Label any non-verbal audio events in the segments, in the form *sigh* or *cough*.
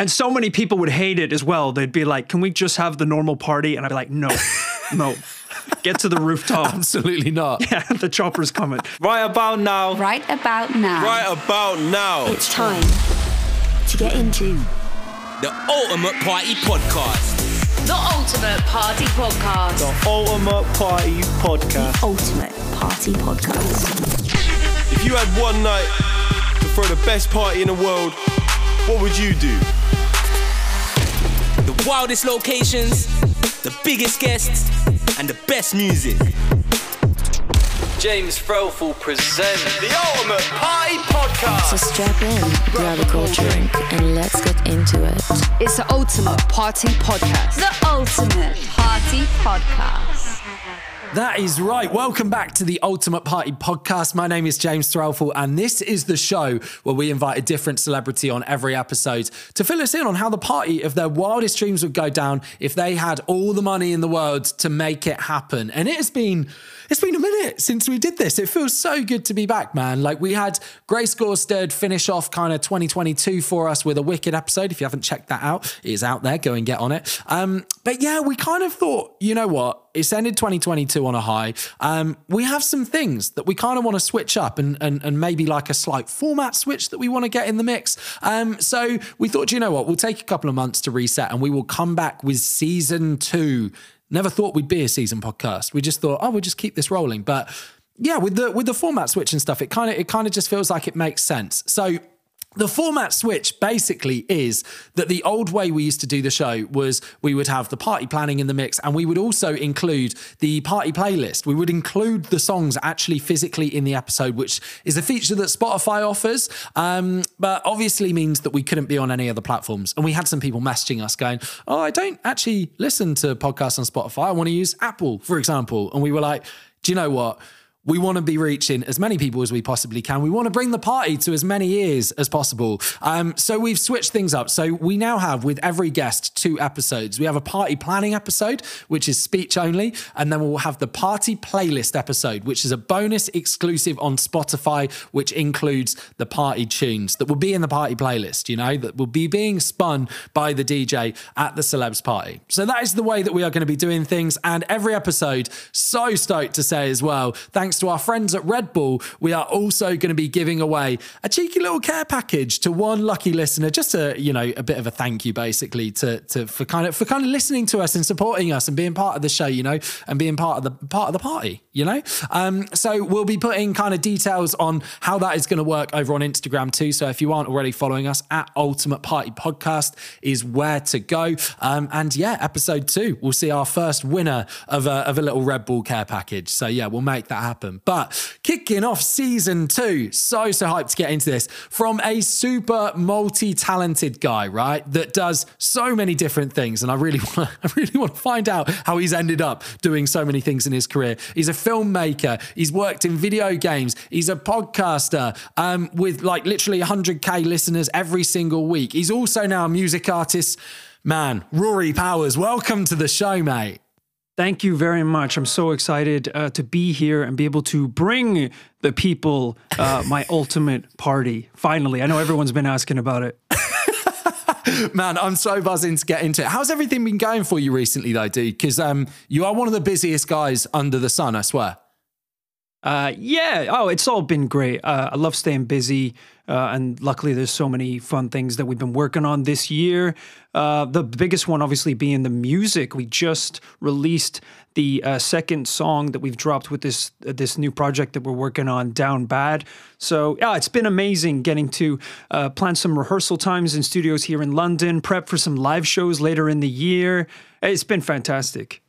And so many people would hate it as well. They'd be like, "Can we just have the normal party?" And I'd be like, "No, no, get to the rooftop." *laughs* Absolutely not. *laughs* Yeah, the chopper's coming. Right about now. Right about now. Right about now. It's time to get into The Ultimate Party Podcast. The Ultimate Party Podcast. The Ultimate Party Podcast. The Ultimate Party Podcast. If you had one night to throw the best party in the world, what would you do? The wildest locations, the biggest guests, and the best music. James Threlfall presents The Ultimate Party Podcast. So strap in, grab a cold drink, and let's get into it. It's the Ultimate Party Podcast. The Ultimate Party Podcast. That is right. Welcome back to the Ultimate Party Podcast. My name is James Threlfall, and this is the show where we invite a different celebrity on every episode to fill us in on how the party of their wildest dreams would go down if they had all the money in the world to make it happen. And it has been it's been a minute since we did this. It feels so good to be back, man. Like we had Grace Gorstead finish off kind of 2022 for us with a wicked episode. If you haven't checked that out, it is out there. Go and get on it. Um, but yeah, we kind of thought, you know what? It's ended 2022 on a high. Um, we have some things that we kind of want to switch up and, and, and maybe like a slight format switch that we want to get in the mix. Um, so we thought, you know what? We'll take a couple of months to reset and we will come back with season two Never thought we'd be a season podcast. We just thought, oh, we'll just keep this rolling. But yeah, with the with the format switch and stuff, it kind of it kind of just feels like it makes sense. So the format switch basically is that the old way we used to do the show was we would have the party planning in the mix and we would also include the party playlist. We would include the songs actually physically in the episode, which is a feature that Spotify offers, um, but obviously means that we couldn't be on any other platforms. And we had some people messaging us going, Oh, I don't actually listen to podcasts on Spotify. I want to use Apple, for example. And we were like, Do you know what? We want to be reaching as many people as we possibly can. We want to bring the party to as many ears as possible. Um, so we've switched things up. So we now have, with every guest, two episodes. We have a party planning episode, which is speech only, and then we'll have the party playlist episode, which is a bonus exclusive on Spotify, which includes the party tunes that will be in the party playlist, you know, that will be being spun by the DJ at the celebs party. So that is the way that we are going to be doing things. And every episode, so stoked to say as well, thanks to our friends at Red Bull, we are also going to be giving away a cheeky little care package to one lucky listener, just a you know a bit of a thank you, basically, to to for kind of for kind of listening to us and supporting us and being part of the show, you know, and being part of the part of the party, you know. Um, so we'll be putting kind of details on how that is going to work over on Instagram too. So if you aren't already following us at Ultimate Party Podcast is where to go. Um, and yeah, episode two, we'll see our first winner of a, of a little Red Bull care package. So yeah, we'll make that happen happen. But kicking off season two, so, so hyped to get into this from a super multi talented guy, right? That does so many different things. And I really *laughs* want I really want to find out how he's ended up doing so many things in his career. He's a filmmaker, he's worked in video games, he's a podcaster um, with like literally 100K listeners every single week. He's also now a music artist. Man, Rory Powers, welcome to the show, mate. Thank you very much. I'm so excited uh, to be here and be able to bring the people uh, my *laughs* ultimate party. Finally, I know everyone's been asking about it. *laughs* Man, I'm so buzzing to get into it. How's everything been going for you recently, though, dude? Because um, you are one of the busiest guys under the sun, I swear. Uh, yeah. Oh, it's all been great. Uh, I love staying busy. Uh, and luckily, there's so many fun things that we've been working on this year. Uh, the biggest one, obviously, being the music. We just released the uh, second song that we've dropped with this this new project that we're working on, Down Bad. So yeah, it's been amazing getting to plan some rehearsal times in studios here in London, prep for some live shows later in the year. It's been fantastic.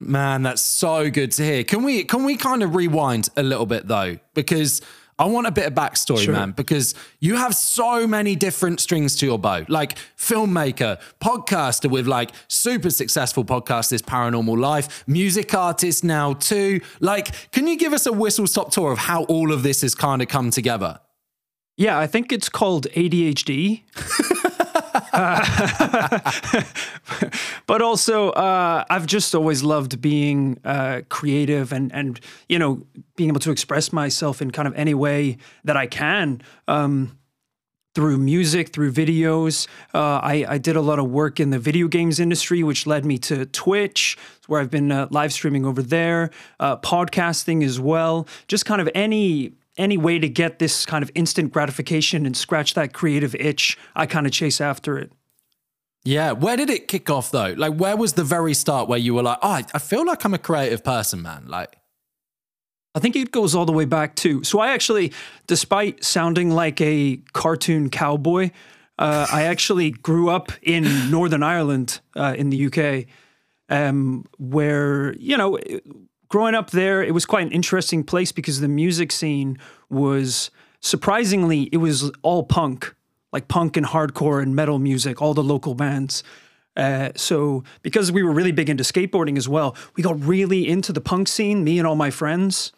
Man, that's so good to hear. Can we can we kind of rewind a little bit though? Because I want a bit of backstory, Sure. man, because you have so many different strings to your bow. Like filmmaker, podcaster with like super successful podcast, This Paranormal Life, music artist now too. Like, can you give us a whistle stop tour of how all of this has kind of come together? Yeah, I think it's called ADHD. *laughs* *laughs* But also, uh, I've just always loved being uh, creative and and you know being able to express myself in kind of any way that I can. Um, through music, through videos. Uh, I, I did a lot of work in the video games industry, which led me to Twitch, where I've been uh, live streaming over there, uh, podcasting as well. Just kind of any any way to get this kind of instant gratification and scratch that creative itch, I kind of chase after it. Yeah, where did it kick off though? Like, where was the very start where you were like, "Oh, I, feel like I'm a creative person, man." Like, I think it goes all the way back to. So I actually, despite sounding like a cartoon cowboy, uh, I actually grew up in Northern Ireland uh, in the UK, um, where you know, growing up there, it was quite an interesting place because the music scene was surprisingly it was all punk, like punk and hardcore and metal music, all the local bands. Uh, so because we were really big into skateboarding as well, we got really into the punk scene. Me and all my friends.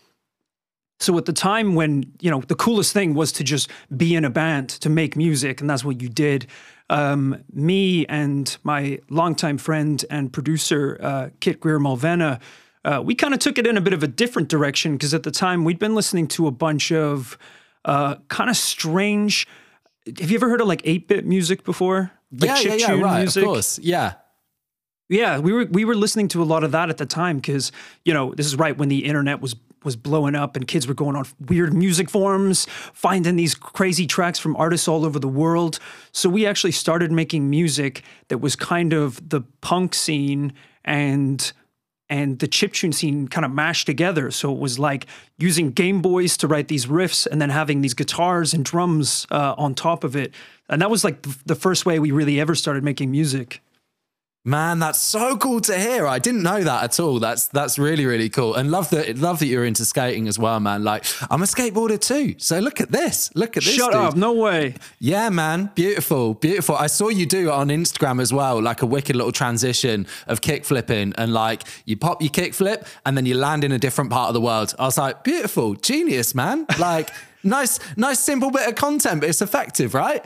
So at the time when, you know, the coolest thing was to just be in a band, to make music, and that's what you did. Um, me and my longtime friend and producer, uh, Kit Greer Malvena, uh, we kind of took it in a bit of a different direction because at the time we'd been listening to a bunch of uh, kind of strange. Have you ever heard of like 8 bit music before? Like yeah, yeah, yeah, right, music? of course, yeah. Yeah, we were we were listening to a lot of that at the time because you know this is right when the internet was was blowing up and kids were going on weird music forums, finding these crazy tracks from artists all over the world. So we actually started making music that was kind of the punk scene and and the chiptune scene kind of mashed together. So it was like using Game Boys to write these riffs and then having these guitars and drums uh, on top of it. And that was like the first way we really ever started making music. Man, that's so cool to hear. I didn't know that at all. That's that's really really cool, and love that love that you're into skating as well, man. Like I'm a skateboarder too, so look at this. Look at this. Shut dude. up! No way. Yeah, man, beautiful, beautiful. I saw you do it on Instagram as well, like a wicked little transition of kick flipping, and like you pop your kick flip, and then you land in a different part of the world. I was like, beautiful, genius, man. Like *laughs* nice, nice, simple bit of content, but it's effective, right?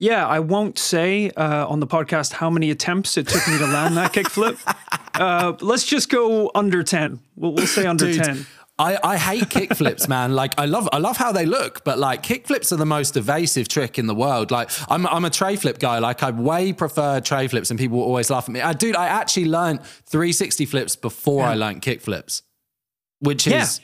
Yeah, I won't say uh, on the podcast how many attempts it took me to land that kickflip. *laughs* Uh, let's just go under ten. We'll, we'll say under Dude, ten. I, I hate kickflips, man. Like I love I love how they look, but like kickflips are the most evasive trick in the world. Like I'm I'm a tre flip guy. Like I way prefer tre flips, and people always laugh at me. I, dude, I actually learned 360 flips before I learned kickflips, which is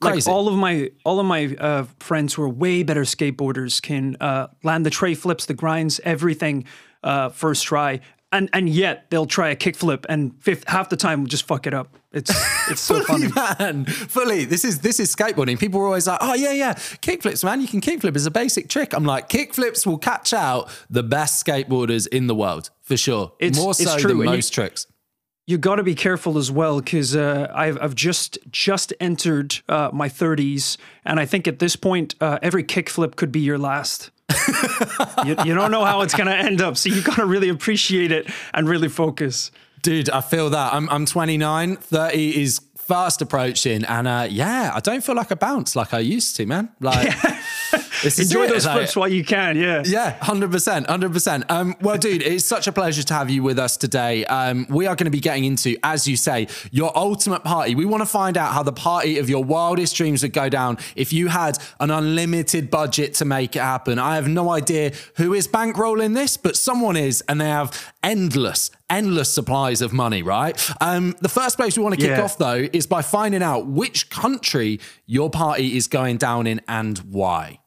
crazy. Like all of my all of my uh, friends who are way better skateboarders can uh, land the tre flips, the grinds, everything uh, first try, and and yet they'll try a kickflip and fifth, half the time just fuck it up. It's *laughs* it's so funny. man, fully. This is this is skateboarding. People are always like, "Oh yeah, yeah, kickflips, man. You can kickflip as a basic trick." I'm like, kickflips will catch out the best skateboarders in the world for sure. It's- More it's so true, than and you- most tricks. You got to be careful as well because uh, I've, I've just just entered uh, my 30s and i think at this point uh, every kickflip could be your last you, you don't know how it's going to end up so you got to really appreciate it and really focus Dude, I feel that. I'm, I'm 29, 30 is fast approaching. And uh, yeah, I don't feel like a bounce like I used to, man. Like, *laughs* this enjoy it, those like- flips while you can yeah Yeah, hundred percent, hundred percent. Um, well, dude, it's such a pleasure to have you with us today. Um, we are going to be getting into, as you say, your ultimate party. We want to find out how the party of your wildest dreams would go down if you had an unlimited budget to make it happen. I have no idea who is bankrolling this, but someone is, and they have endless, endless supplies of money. Right. Um, the first place we want to kick Yeah. off though is by finding out which country your party is going down in and why.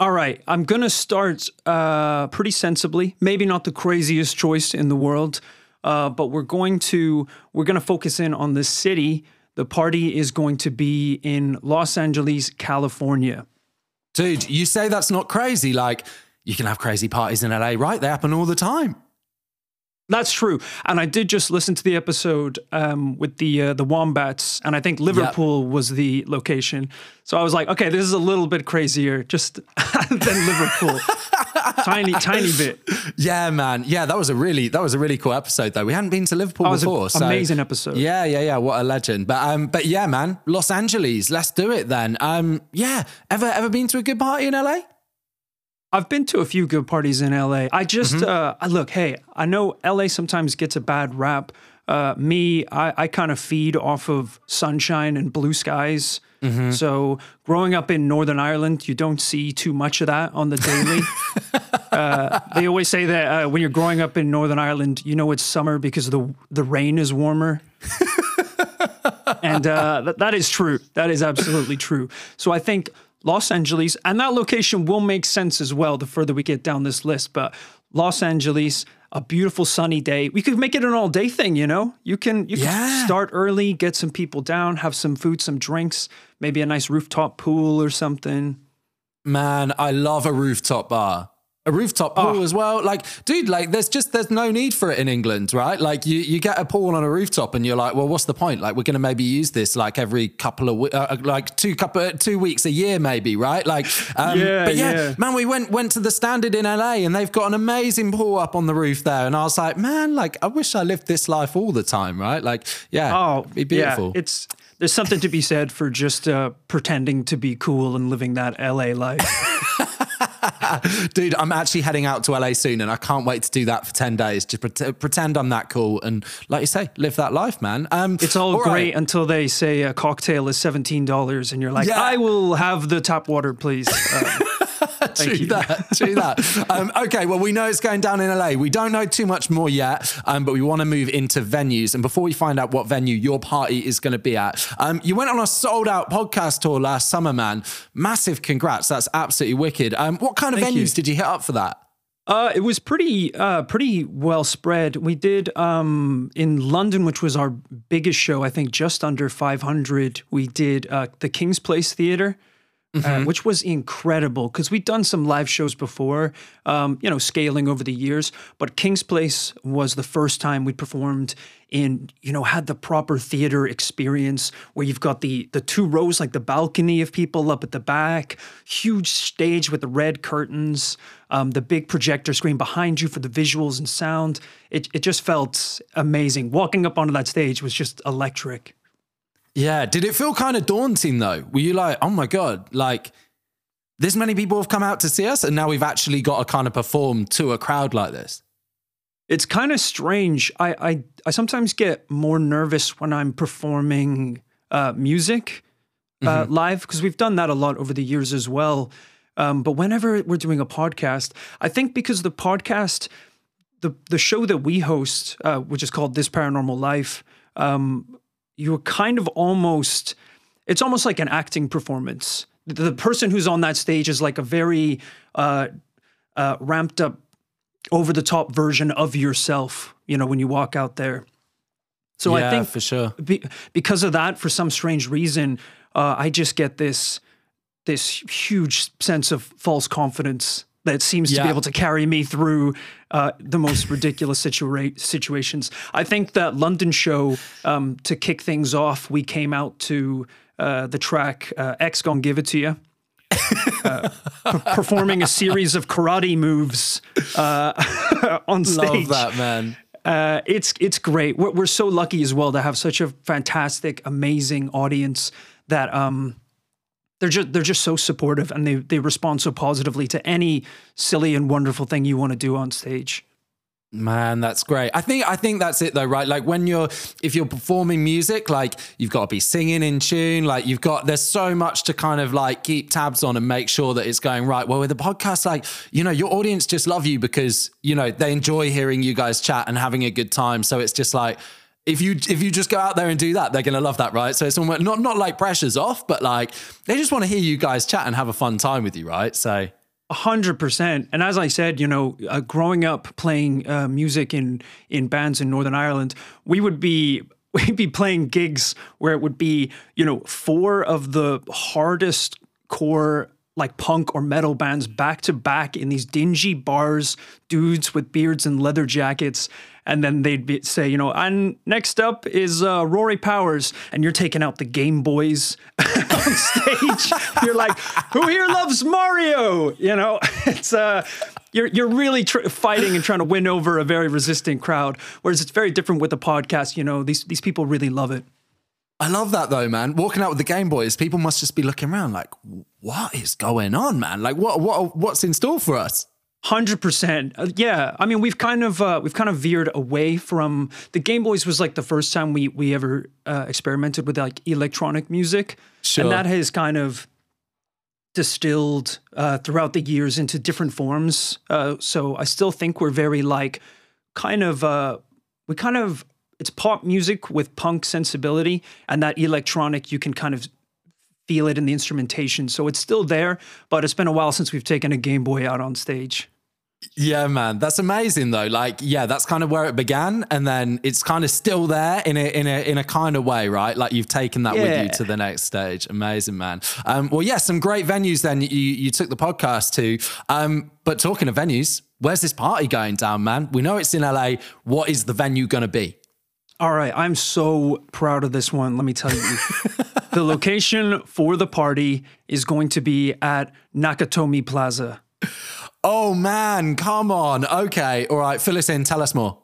All right, I'm gonna start uh, pretty sensibly. Maybe not the craziest choice in the world, uh, but we're going to we're gonna focus in on the city. The party is going to be in Los Angeles, California. Dude, you say that's not crazy. Like, you can have crazy parties in LA, right? They happen all the time. That's true, and I did just listen to the episode um, with the uh, the wombats, and I think Liverpool was the location. So I was like, okay, this is a little bit crazier, just *laughs* than Liverpool, *laughs* tiny tiny bit. Yeah, man. Yeah, that was a really that was a really cool episode though. We hadn't been to Liverpool That was an before. so- amazing episode. Yeah, yeah, yeah. What a legend. But um, but yeah, man, Los Angeles. Let's do it then. Um, yeah. Ever ever been to a good party in LA? I've been to a few good parties in LA. I just uh, I look, hey, I know LA sometimes gets a bad rap. Uh, me, I, I kind of feed off of sunshine and blue skies Mm-hmm. So growing up in Northern Ireland, you don't see too much of that on the daily. *laughs* uh, they always say that uh, when you're growing up in Northern Ireland, you know it's summer because the the rain is warmer. *laughs* and uh, th- that is true. That is absolutely true. So I think Los Angeles and that location will make sense as well the further we get down this list. But Los Angeles, a beautiful sunny day. We could make it an all day thing, you know? You can you Yeah. can start early, get some people down, have some food, some drinks, maybe a nice rooftop pool or something. Man, I love a rooftop bar. A rooftop pool Oh. as well. Like, dude, like there's just there's no need for it in England, right? Like you you get a pool on a rooftop and you're like, well, what's the point? Like we're gonna maybe use this like every couple of uh, like two couple two weeks a year, maybe, right? Like, *laughs* um, Yeah, but yeah, yeah. man, we went went to the Standard in LA and they've got an amazing pool up on the roof there, and I was like, man, like I wish I lived this life all the time, right? Like, yeah, Oh, it'd be beautiful. Yeah, it's there's something to be said for just uh, pretending to be cool and living that LA life. *laughs* *laughs* Dude, I'm actually heading out to LA soon and I can't wait to do that for 10 days. Just pret- pretend I'm that cool and, like you say, live that life, man. Um, It's all great until they say a cocktail is seventeen dollars, and you're like, Yeah. I will have the tap water, please. *laughs* Uh, True you. that. True that. Um, okay, well, we know it's going down in LA. We don't know too much more yet, um, but we want to move into venues. And before we find out what venue your party is going to be at, um, you went on a sold out podcast tour last summer, man. Massive congrats. That's absolutely wicked. Um, what kind of Thank venues you. did you hit up for that? Uh, it was pretty, uh, pretty well spread. We did um, in London, which was our biggest show. I think just under 500. We did uh, the King's Place Theatre. Uh, which was incredible because we'd done some live shows before, um, you know, scaling over the years. But King's Place was the first time we performed in, you know, had the proper theater experience where you've got the the two rows, like the balcony of people up at the back, huge stage with the red curtains, um, the big projector screen behind you for the visuals and sound. It it just felt amazing. Walking up onto that stage was just electric. Yeah. Did it feel kind of daunting though? Were you like, oh my God, like this many people have come out to see us and now we've actually got to kind of perform to a crowd like this? It's kind of strange. I, I I sometimes get more nervous when I'm performing uh, music uh, live because we've done that a lot over the years as well. Um, but whenever we're doing a podcast, I think because the podcast, the the show that we host, uh, which is called This Paranormal Life, um, you're kind of almost it's almost like an acting performance. The, person who's on that stage is like a very uh, uh, ramped up, over the top version of yourself. You know, when you walk out there. So yeah, I think for sure. be, because of that, for some strange reason, uh, I just get this this huge sense of false confidence that seems to be able to carry me through uh, the most ridiculous situa- situations. I think that London show um, to kick things off, we came out to uh, the track uh, "X Gon Give It to You." uh, *laughs* p- performing a series of karate moves uh, *laughs* on stage. Love that, man. Uh, it's it's great. We're, we're so lucky as well to have such a fantastic, amazing audience that um, they're just they're just so supportive and they they respond so positively to any silly and wonderful thing you want to do on stage. Man, that's great. I think I think that's it though, right? Like when you're if you're performing music, like you've got to be singing in tune, like you've got there's so much to kind of like keep tabs on and make sure that it's going right. Well, with the podcast, like, you know, your audience just love you because, you know, they enjoy hearing you guys chat and having a good time. So it's just like if you if you just go out there and do that, they're gonna love that, right? So it's almost not not like pressure's off, but like they just want to hear you guys chat and have a fun time with you, right? So A hundred percent. And as I said, you know, uh, growing up playing uh, music in in bands in Northern Ireland, we would be *laughs* we'd be playing gigs where it would be, you know, four of the hardest core like punk or metal bands back to back in these dingy bars, dudes with beards and leather jackets. And then they'd be, say, you know, and next up is uh, Rory Powers, and you're taking out the Game Boys *laughs* on stage. you're like, who here loves Mario? You know, *laughs* it's uh, you're you're really tr- fighting and trying to win over a very resistant crowd. Whereas it's very different with the podcast. You know, these these people really love it. I love that though, man. Walking out with the Game Boys, people must just be looking around like, what is going on, man? Like, what, what, what's in store for us? Hundred percent, Uh, yeah. I mean, we've kind of uh, we've kind of veered away from the Game Boys. Was like the first time we we ever uh, experimented with like electronic music, Sure. and that has kind of distilled uh, throughout the years into different forms. Uh, so I still think we're very like kind of uh, we kind of it's pop music with punk sensibility, and that electronic you can kind of feel it in the instrumentation. So it's still there, but it's been a while since we've taken a Game Boy out on stage. Yeah, man, that's amazing though. Like, yeah, that's kind of where it began, and then it's kind of still there in a in a in a kind of way, right? Like you've taken that with you to the next stage. Amazing, man. Um, well, yeah, some great venues. Then you you took the podcast to. Um, but talking of venues, where's this party going down, man? We know it's in LA. What is the venue going to be? All right, I'm so proud of this one. Let me tell you. *laughs* the location for the party is going to be at Nakatomi Plaza. Oh man, come on. Okay, all right. Fill us in. Tell us more.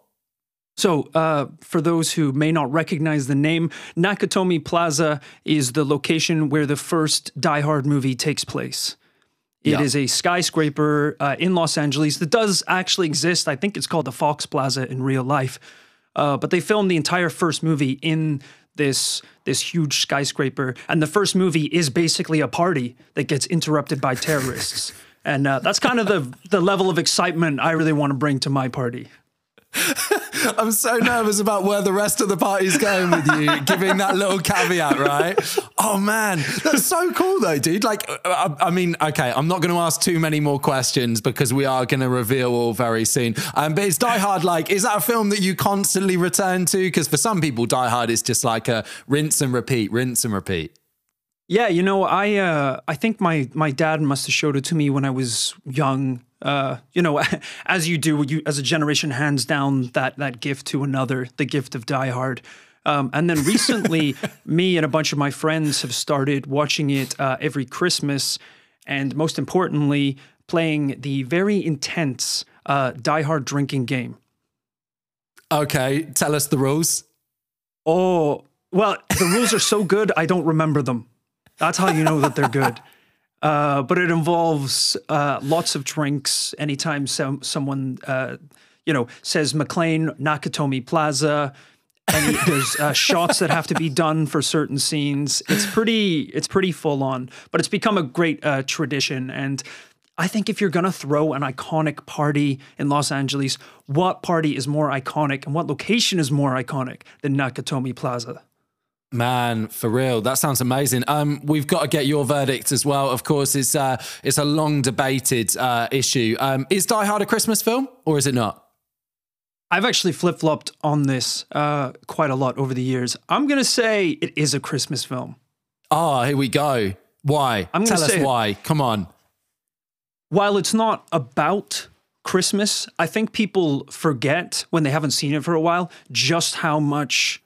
So, uh, for those who may not recognize the name, Nakatomi Plaza is the location where the first Die Hard movie takes place. It is a skyscraper uh, in Los Angeles that does actually exist. I think it's called the Fox Plaza in real life. Uh, but they filmed the entire first movie in this this huge skyscraper, and the first movie is basically a party that gets interrupted by terrorists. *laughs* And uh, that's kind of the the level of excitement I really want to bring to my party. *laughs* I'm so nervous about where the rest of the party's going with you, giving that little caveat, right? Oh man, that's so cool though, dude. Like, I, I mean, okay, I'm not going to ask too many more questions because we are going to reveal all very soon. Um, but it's Die Hard. Like, is that a film that you constantly return to? Because for some people, Die Hard is just like a rinse and repeat, rinse and repeat. Yeah, you know, I uh, I think my my dad must have showed it to me when I was young. Uh, you know, *laughs* as you do, you as a generation hands down that that gift to another, the gift of Die Hard. Um, and then recently, *laughs* me and a bunch of my friends have started watching it uh, every Christmas, and most importantly, playing the very intense uh, Die Hard drinking game. Okay, tell us the rules. Oh, well, the rules are so good, I don't remember them. That's how you know that they're good. *laughs* Uh, but it involves uh, lots of drinks. Anytime some, someone, uh, you know, says McClane Nakatomi Plaza, and there's uh, *laughs* shots that have to be done for certain scenes. It's pretty, it's pretty full on. But it's become a great uh, tradition, and I think if you're gonna throw an iconic party in Los Angeles, what party is more iconic and what location is more iconic than Nakatomi Plaza? Man, for real, that sounds amazing. Um, we've got to get your verdict as well. Of course, it's uh, it's a long debated uh, issue. Um, is Die Hard a Christmas film or is it not? I've actually flip flopped on this uh, quite a lot over the years. I'm gonna say it is a Christmas film. Oh, here we go. Why? I'm Tell us why. Come on. While it's not about Christmas, I think people forget when they haven't seen it for a while just how much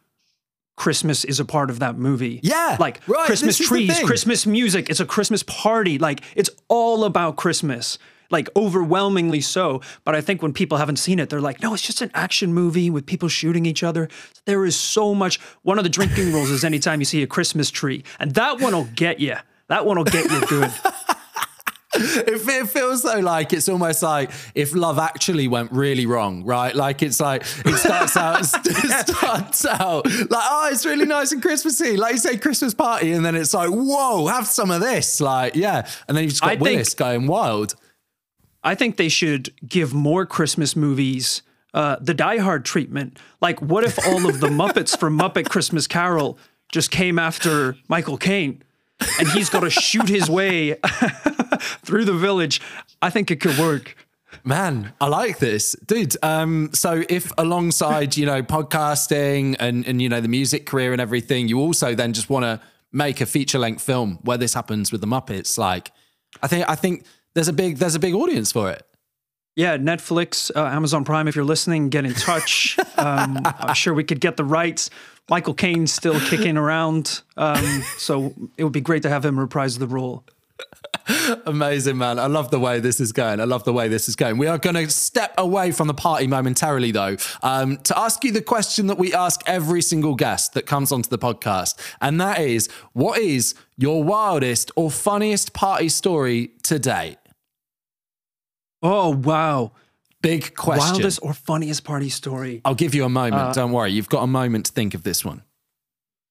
Christmas is a part of that movie. Yeah, Like right, Christmas this is the trees. Christmas music, it's a Christmas party. Like it's all about Christmas. Like overwhelmingly so. But I think when people haven't seen it, they're like, no, it's just an action movie with people shooting each other. There is so much. One of the drinking rules is anytime you see a Christmas tree, and that one will get you. That one will get you good. *laughs* It, it feels so like it's almost like if Love Actually went really wrong, right? Like it's like it starts out, *laughs* it starts out like oh, it's really nice and Christmassy, like you say Christmas party, and then it's like whoa, have some of this, like yeah, and then you've just got I think- Willis going wild. I think they should give more Christmas movies uh, the Die Hard treatment. Like, what if all of the *laughs* Muppets from Muppet Christmas Carol just came after Michael Caine? And he's got to shoot his way *laughs* through the village. I think it could work. Man, I like this, dude. Um, so if alongside you know podcasting and and you know the music career and everything, you also then just want to make a feature length film where this happens with the Muppets, like I think I think there's a big there's a big audience for it. Yeah, Netflix, uh, Amazon Prime, if you're listening, get in touch. *laughs* Um, I'm sure we could get the rights. Michael Caine's still kicking around. Um, so it would be great to have him reprise the role. Amazing, man. I love the way this is going. I love the way this is going. We are going to step away from the party momentarily, though, um, to ask you the question that we ask every single guest that comes onto the podcast. And that is what is your wildest or funniest party story to date? Oh wow! Big question. Wildest or funniest party story? I'll give you a moment. Uh, Don't worry. You've got a moment to think of this one.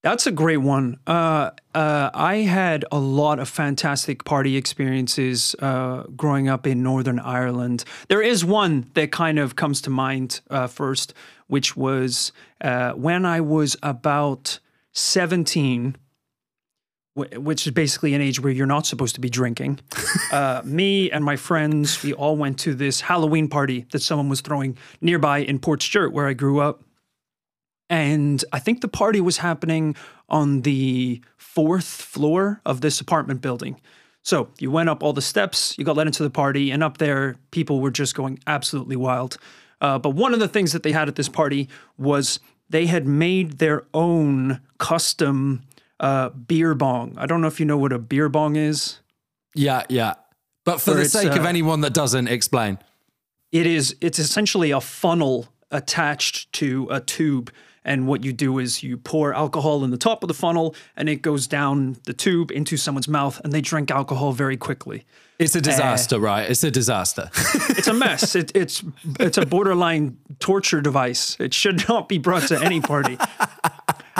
That's a great one. Uh, uh, I had a lot of fantastic party experiences uh, growing up in Northern Ireland. There is one that kind of comes to mind uh, first, which was uh, when I was about 17, wh- which is basically an age where you're not supposed to be drinking. *laughs* uh, me and my friends, we all went to this Halloween party that someone was throwing nearby in Port Stewart, where I grew up. And I think the party was happening on the fourth floor of this apartment building. So you went up all the steps, you got let into the party, and up there, people were just going absolutely wild. Uh, but one of the things that they had at this party was they had made their own custom uh, beer bong. I don't know if you know what a beer bong is. Yeah, yeah. But for the sake of uh, anyone that doesn't, explain. It is. It's essentially a funnel attached to a tube, and what you do is you pour alcohol in the top of the funnel, and it goes down the tube into someone's mouth, and they drink alcohol very quickly. It's a disaster, right? It's a disaster. *laughs* It's a mess. it, it's it's a borderline torture device. It should not be brought to any party.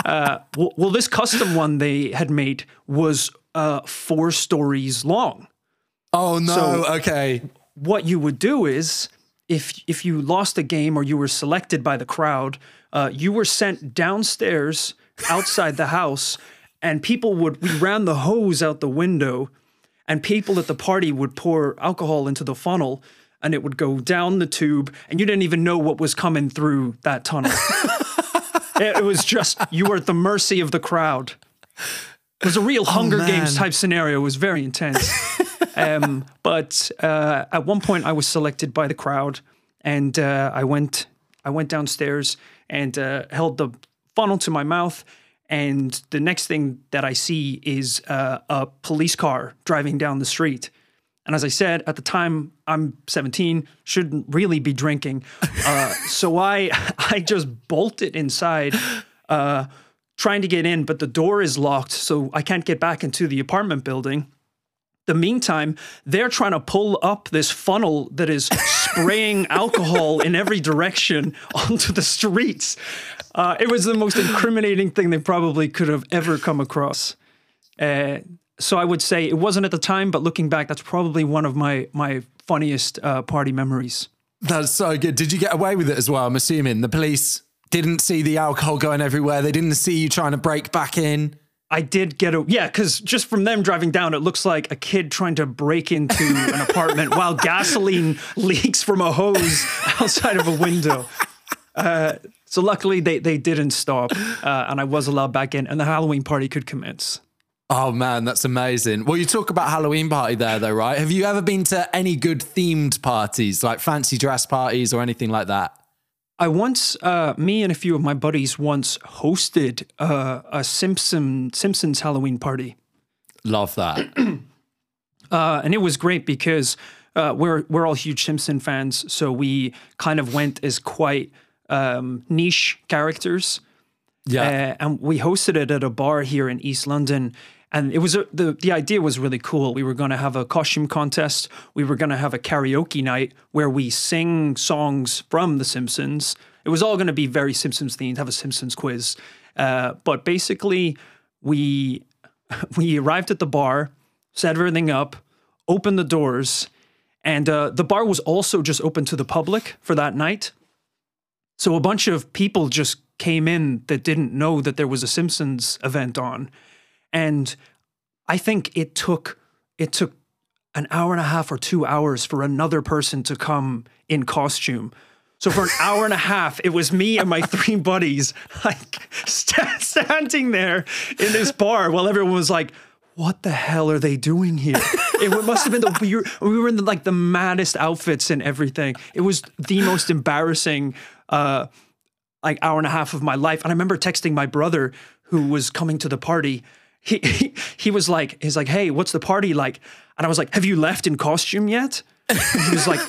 Uh, well, well, this custom one they had made was uh, four stories long. oh no. So- okay. what you would do is if if you lost a game or you were selected by the crowd, uh, you were sent downstairs outside the house, and people would we ran the hose out the window, and people at the party would pour alcohol into the funnel, and it would go down the tube, and you didn't even know what was coming through that tunnel. *laughs* it, was just you were at the mercy of the crowd. It was a real Hunger Games type scenario. It was very intense. *laughs* um, but uh, at one point, I was selected by the crowd, and uh, I went. I went downstairs and uh, held the funnel to my mouth. And the next thing that I see is uh, a police car driving down the street. And as I said at the time, I'm 17, shouldn't really be drinking. Uh, *laughs* so I *laughs* I just bolted inside, uh, trying to get in, but the door is locked, so I can't get back into the apartment building. The meantime, they're trying to pull up this funnel that is *laughs* spraying alcohol in every direction onto the streets. Uh, it was the most incriminating thing they probably could have ever come across. Uh, so I would say it wasn't at the time, but looking back, that's probably one of my my funniest uh, party memories. That's so good. Did you get away with it as well? I'm assuming the police didn't see the alcohol going everywhere. They didn't see you trying to break back in. I did get a yeah, because just from them driving down, it looks like a kid trying to break into *laughs* an apartment while gasoline leaks from a hose *laughs* outside of a window. Uh, so luckily they they didn't stop, uh, and I was allowed back in, and the Halloween party could commence. Oh man, that's amazing. Well, you talk about Halloween party there though, right? Have you ever been to any good themed parties, like fancy dress parties or anything like that? I once, uh, me and a few of my buddies once hosted uh, a Simpson Simpsons Halloween party. Love that. *clears throat* Uh, and it was great because uh, we're we're all huge Simpson fans, so we kind of went as quite um, niche characters. Yeah. Uh, and we hosted it at a bar here in East London. And it was a, the the idea was really cool. We were going to have a costume contest. We were going to have a karaoke night where we sing songs from The Simpsons. It was all going to be very Simpsons themed. Have a Simpsons quiz, uh, but basically we *laughs* we arrived at the bar, set everything up, opened the doors, and uh, the bar was also just open to the public for that night. So a bunch of people just came in that didn't know that there was a Simpsons event on. And I think it took it took an hour and a half or 2 hours for another person to come in costume. So for an *laughs* hour and a half, it was me and my three *laughs* buddies like st- standing there in this bar while everyone was like, "What the hell are they doing here?" *laughs* It must have been the we were, we were in the, like the maddest outfits and everything. It was the most embarrassing uh, like hour and a half of my life. And I remember texting my brother who was coming to the party. He, he he was like, he's like, hey, what's the party like? And I was like, have you left in costume yet? And he was like,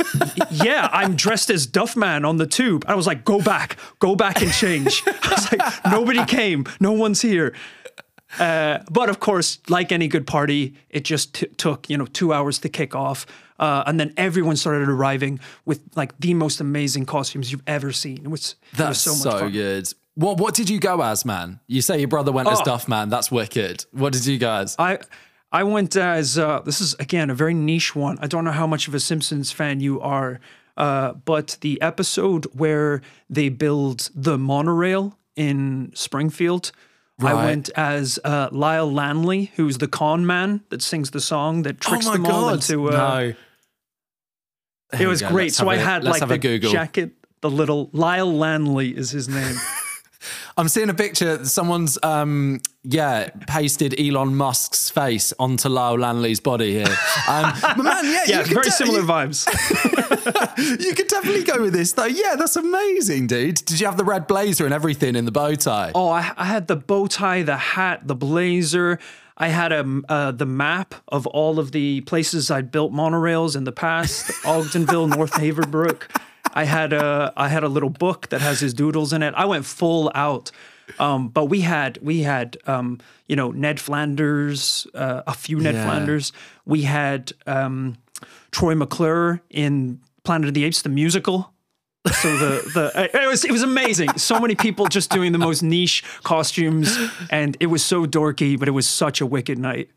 yeah, I'm dressed as Duffman on the tube. I was like, go back, go back and change. *laughs* I was like, nobody came, no one's here. Uh, but of course, like any good party, it just t- took you know two hours to kick off. Uh, and then everyone started arriving with like the most amazing costumes you've ever seen. It was, it That's was so, so much fun. good. What What did you go as, man? You say your brother went as Oh. Duff Man. That's wicked. What did you go as? I I went as uh, this is again a very niche one. I don't know how much of a Simpsons fan you are, uh, but the episode where they build the monorail in Springfield. I went as uh, Lyle Lanley, who's the con man that sings the song that tricks oh them all into. Uh, no. It was great. So I had like the Google. jacket, the little Lyle Lanley is his name. *laughs* I'm seeing a picture. Someone's um yeah pasted Elon Musk's face onto Lyle Lanley's body here. *laughs* Um, but man, yeah, yeah, you very de- similar you- vibes. *laughs* You could definitely go with this though. Yeah, that's amazing, dude. Did you have the red blazer and everything in the bow tie? Oh, I, I had the bow tie, the hat, the blazer. I had a uh, the map of all of the places I'd built monorails in the past: *laughs* Ogdenville, North Haverbrook. I had a I had a little book that has his doodles in it. I went full out. Um, but we had we had um, you know Ned Flanders, uh, a few Ned Yeah. Flanders. We had um, Troy McClure in Planet of the Apes, the musical. So the the *laughs* it was it was amazing. So many people just doing the most niche costumes, and it was so dorky, but it was such a wicked night.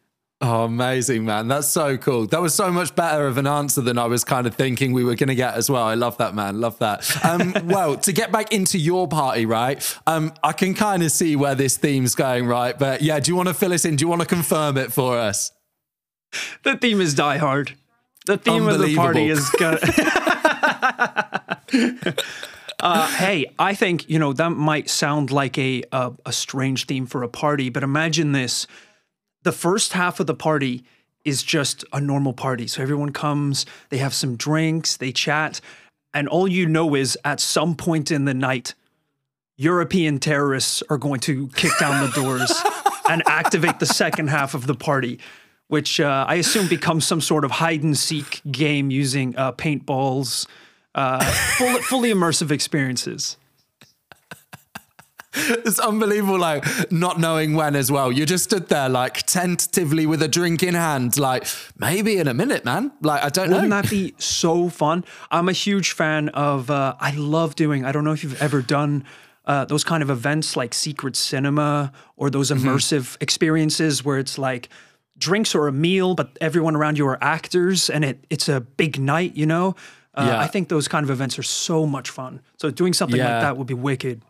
Oh, amazing, man. That's so cool. That was so much better of an answer than I was kind of thinking we were going to get as well. I love that, man. Love that. Um, *laughs* well, to get back into your party, right? Um, I can kind of see where this theme's going, right? But yeah, do you want to fill us in? Do you want to confirm it for us? The theme is Die Hard. The theme of the party is gonna. *laughs* *laughs* uh, hey, I think you know that might sound like a, a a strange theme for a party, but imagine this: the first half of the party is just a normal party. So everyone comes, they have some drinks, they chat, and all you know is at some point in the night, European terrorists are going to kick down the doors *laughs* and activate the second half of the party, which uh, I assume becomes some sort of hide and seek game using uh, paintballs, uh, full, fully immersive experiences. *laughs* It's unbelievable, like not knowing when as well. You just stood there, like tentatively with a drink in hand, like maybe in a minute, man. Like I don't Wouldn't know. that be so fun? I'm a huge fan of. Uh, I love doing. I don't know if you've ever done uh, those kind of events like secret cinema or those Mm-hmm. immersive experiences where it's like drinks or a meal, but everyone around you are actors, and it it's a big night. You know. Uh, Yeah. I think those kind of events are so much fun. So doing something Yeah. like that would be wicked.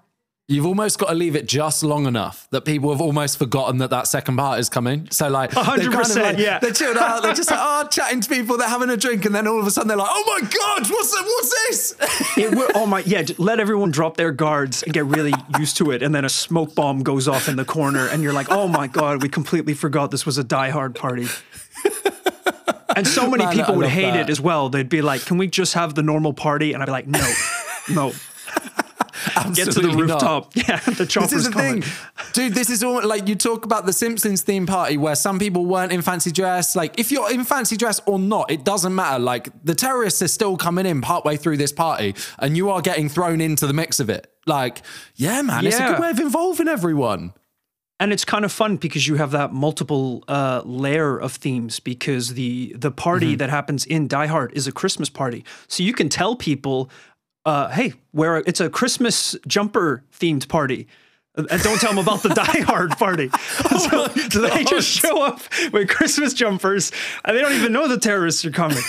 You've almost got to leave it just long enough that people have almost forgotten that that second part is coming. So like, they're kind of 100%, like, yeah. they're chilled out. They're just like, oh, chatting to people. They're having a drink, and then all of a sudden they're like, oh my god, what's that? What's this? It would, oh my, yeah, let everyone drop their guards and get really *laughs* used to it. And then a smoke bomb goes off in the corner, and you're like, oh my God, we completely forgot this was a Die Hard party. And so many Man, people would hate that. it as well. They'd be like, can we just have the normal party? And I'd be like, no, no. Get to the Absolutely not. rooftop. *laughs* Yeah, the This chopper's is the coming. thing, dude. This is all like you talk about the Simpsons theme party where some people weren't in fancy dress. Like, if you're in fancy dress or not, it doesn't matter. Like, the terrorists are still coming in partway through this party, and you are getting thrown into the mix of it. Like, yeah, man, it's a good way of involving everyone. and it's kind of fun because you have that multiple uh, layer of themes because the the party Mm-hmm. that happens in Die Hard is a Christmas party, so you can tell people, uh, "Hey, where it's a Christmas jumper themed party." And don't tell them about the *laughs* Die Hard party. *laughs* so, so they just show up with Christmas jumpers, and they don't even know the terrorists are coming.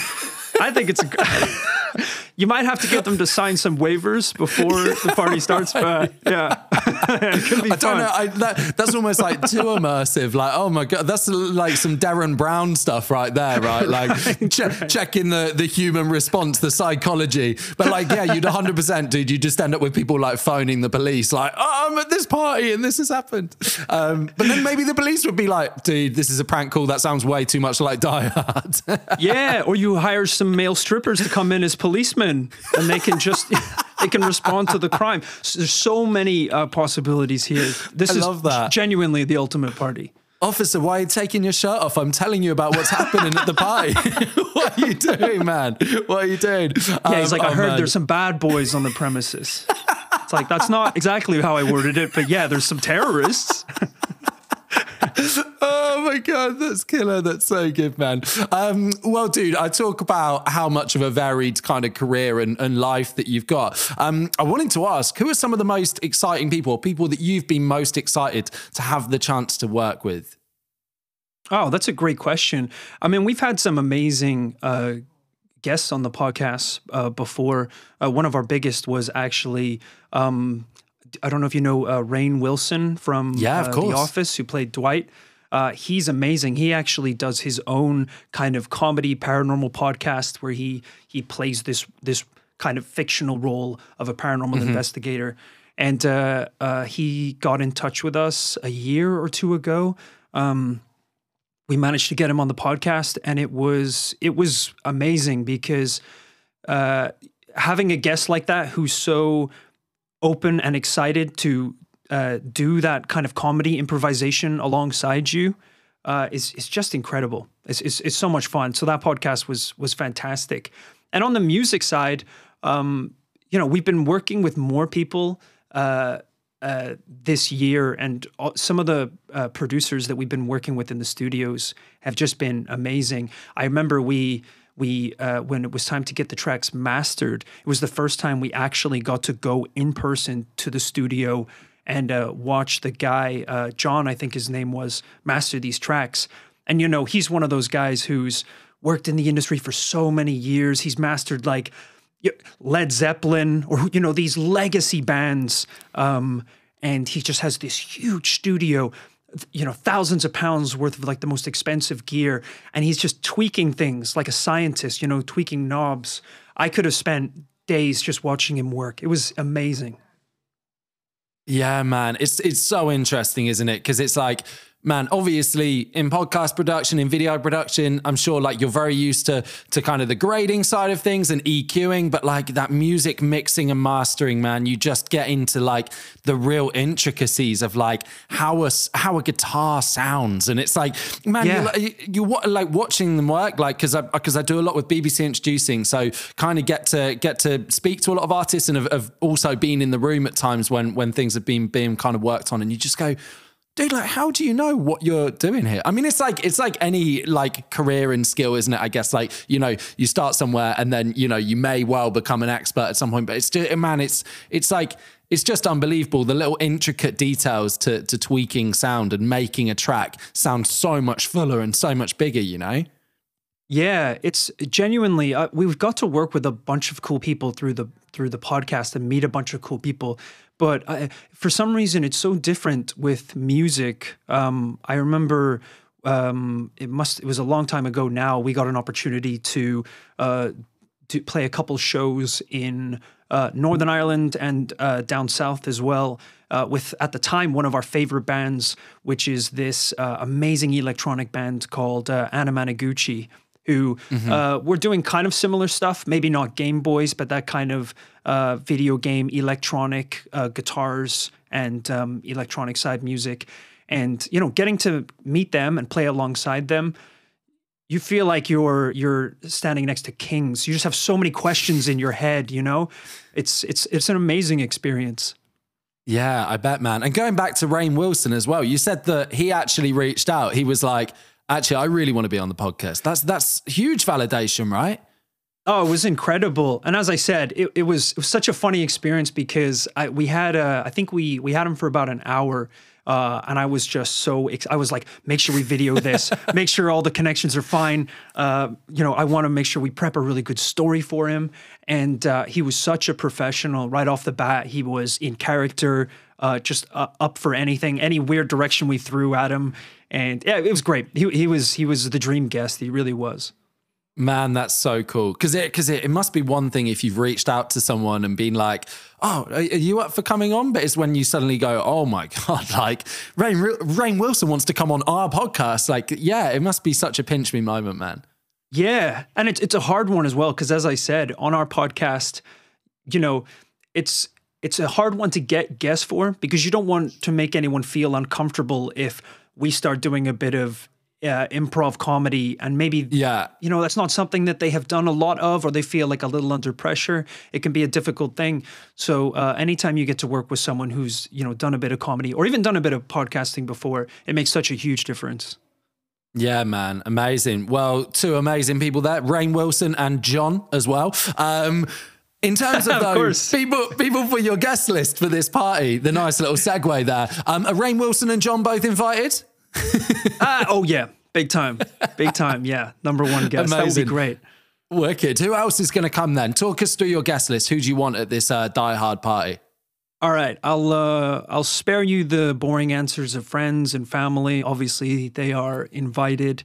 I think it's. A, *laughs* you might have to get them to sign some waivers before the party starts, but *laughs* yeah, *laughs* it could be I fun. don't know. I, that, that's almost like too immersive. Like, oh my god, that's like some Derren Brown stuff right there, right? Like *laughs* che- checking the the human response, the psychology. But like, yeah, you'd 100, percent dude. You just end up with people like phoning the police, like, oh, I'm at this party and this has happened. Um, but then maybe the police would be like, dude, this is a prank call. That sounds way too much like Die Hard. Yeah, or you hire some male strippers to come in as policemen, and they can just *laughs* they can respond to the crime. So there's so many uh, possibilities here. This I is love that. genuinely the ultimate party. Officer, why are you taking your shirt off? I'm telling you about what's happening at the party. *laughs* what are you doing, man? What are you doing? Yeah, he's Um, like, I oh, heard man. there's some bad boys on the premises. It's like that's not exactly how I worded it, but yeah, there's some terrorists. *laughs* *laughs* Oh my god, that's killer. That's so good, man. Um, well, dude, I talk about how much of a varied kind of career and, and life that you've got. Um, I wanted to ask, who are some of the most exciting people, people that you've been most excited to have the chance to work with? Oh, that's a great question. I mean, we've had some amazing uh, guests on the podcast uh, before. Uh, one of our biggest was actually, um, I don't know if you know uh, Rainn Wilson from Yeah, of uh, course. The Office, who played Dwight. Uh, he's amazing. He actually does his own kind of comedy paranormal podcast where he he plays this this kind of fictional role of a paranormal Mm-hmm. investigator. And uh, uh, he got in touch with us a year or two ago. Um, we managed to get him on the podcast and it was it was amazing because uh, having a guest like that who's so open and excited to uh, do that kind of comedy improvisation alongside you uh, is is just incredible. It's, it's it's so much fun. So that podcast was was fantastic. And on the music side, um, you know, we've been working with more people uh, uh, this year, and all, some of the uh, producers that we've been working with in the studios have just been amazing. I remember we we uh, when it was time to get the tracks mastered, it was the first time we actually got to go in person to the studio and uh, watch the guy uh, John, I think his name was, master these tracks. And you know, he's one of those guys who's worked in the industry for so many years. He's mastered like Led Zeppelin or you know these legacy bands, um, and he just has this huge studio. You know, thousands of pounds worth of like the most expensive gear, and he's just tweaking things like a scientist. You know, tweaking knobs. I could have spent days just watching him work. It was amazing. Yeah, man. It's it's so interesting, isn't it? Because it's like, man, obviously in podcast production, in video production, I'm sure like you're very used to to kind of the grading side of things and EQing, but like that music mixing and mastering, man, you just get into like the real intricacies of like how a how a guitar sounds, and it's like, man, Yeah. you're like, you, you like watching them work, like because I because I do a lot with BBC introducing, so kind of get to get to speak to a lot of artists and have, have also been in the room at times when when things have been being kind of worked on, and you just go. Dude, like, how do you know what you're doing here? I mean, it's like it's like any like career and skill, isn't it? I guess like you know, you start somewhere and then you know you may well become an expert at some point, but it's just man, it's it's like it's just unbelievable the little intricate details to to tweaking sound and making a track sound so much fuller and so much bigger. You know? Yeah, it's genuinely. Uh, we've got to work with a bunch of cool people through the through the podcast and meet a bunch of cool people. But uh, for some reason, it's so different with music. Um, I remember um, it must. It was a long time ago now. We got an opportunity to uh, to play a couple shows in uh, Northern Ireland and uh, down south as well. Uh, with at the time one of our favorite bands, which is this uh, amazing electronic band called uh, Anamanaguchi, who uh, were doing kind of similar stuff. Maybe not Game Boys, but that kind of uh, video game electronic uh, guitars and um, electronic side music. And you know, getting to meet them and play alongside them you feel like you're you're standing next to kings. You just have so many questions in your head, you know? It's it's it's an amazing experience. Yeah, I bet, man. And going back to Rainn Wilson as well, you said that he actually reached out. He was like, "Actually, I really want to be on the podcast." That's that's huge validation, right? Oh, it was incredible. And as I said, it, it was it was such a funny experience because I we had uh, I think we we had him for about an hour. Uh, and I was just so ex- I was like, make sure we video this, *laughs* make sure all the connections are fine. Uh, you know, I want to make sure we prep a really good story for him. And uh, he was such a professional right off the bat. He was in character, uh, just uh, up for anything, any weird direction we threw at him. And yeah, it was great. He, he was he was the dream guest. He really was. Man, that's so cool. Because it because it, it must be one thing if you've reached out to someone and been like, "Oh, are are you up for coming on?" But it's when you suddenly go, "Oh my *laughs* god!" Like Rainn Rainn Wilson wants to come on our podcast. Like, yeah, it must be such a pinch me moment, man. Yeah, and it's it's a hard one as well because as I said on our podcast, you know, it's it's a hard one to get guests for because you don't want to make anyone feel uncomfortable if we start doing a bit of uh, improv comedy and maybe Yeah. you know that's not something that they have done a lot of or they feel like a little under pressure it can be a difficult thing so uh, anytime you get to work with someone who's you know done a bit of comedy or even done a bit of podcasting before it makes such a huge difference Yeah, man, amazing. Well, two amazing people there, Rainn Wilson and John as well. Um, in terms of, *laughs* Of those people, people for your guest list for this party, the nice little segue there. Um, are Rainn Wilson and John both invited? *laughs* Ah, oh yeah, big time, big time. Yeah, number one guest. That would Amazing. be great. Wicked. Who else is going to come then? Talk us through your guest list. Who do you want at this uh, Die Hard party? All right, I'll uh, I'll spare you the boring answers of friends and family. Obviously, they are invited,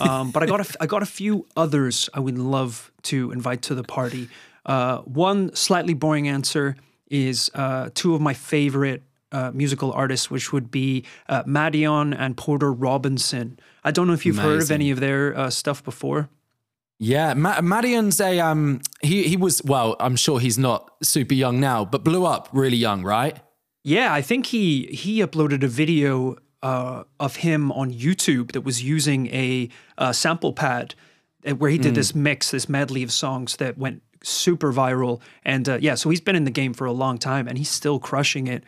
um, but I got a, I got a few others I would love to invite to the party. Uh, one slightly boring answer is uh, two of my favorite uh, musical artists, which would be uh, Madeon and Porter Robinson. I don't know if you've heard of any of their uh, stuff before. Yeah, Ma- Madeon's a um. He he was well. I'm sure he's not super young now, but blew up really young, right? Yeah, I think he he uploaded a video uh, of him on YouTube that was using a, uh sample pad uh, where he did this mix, this medley of songs that went super viral. And uh, yeah, so he's been in the game for a long time, and he's still crushing it.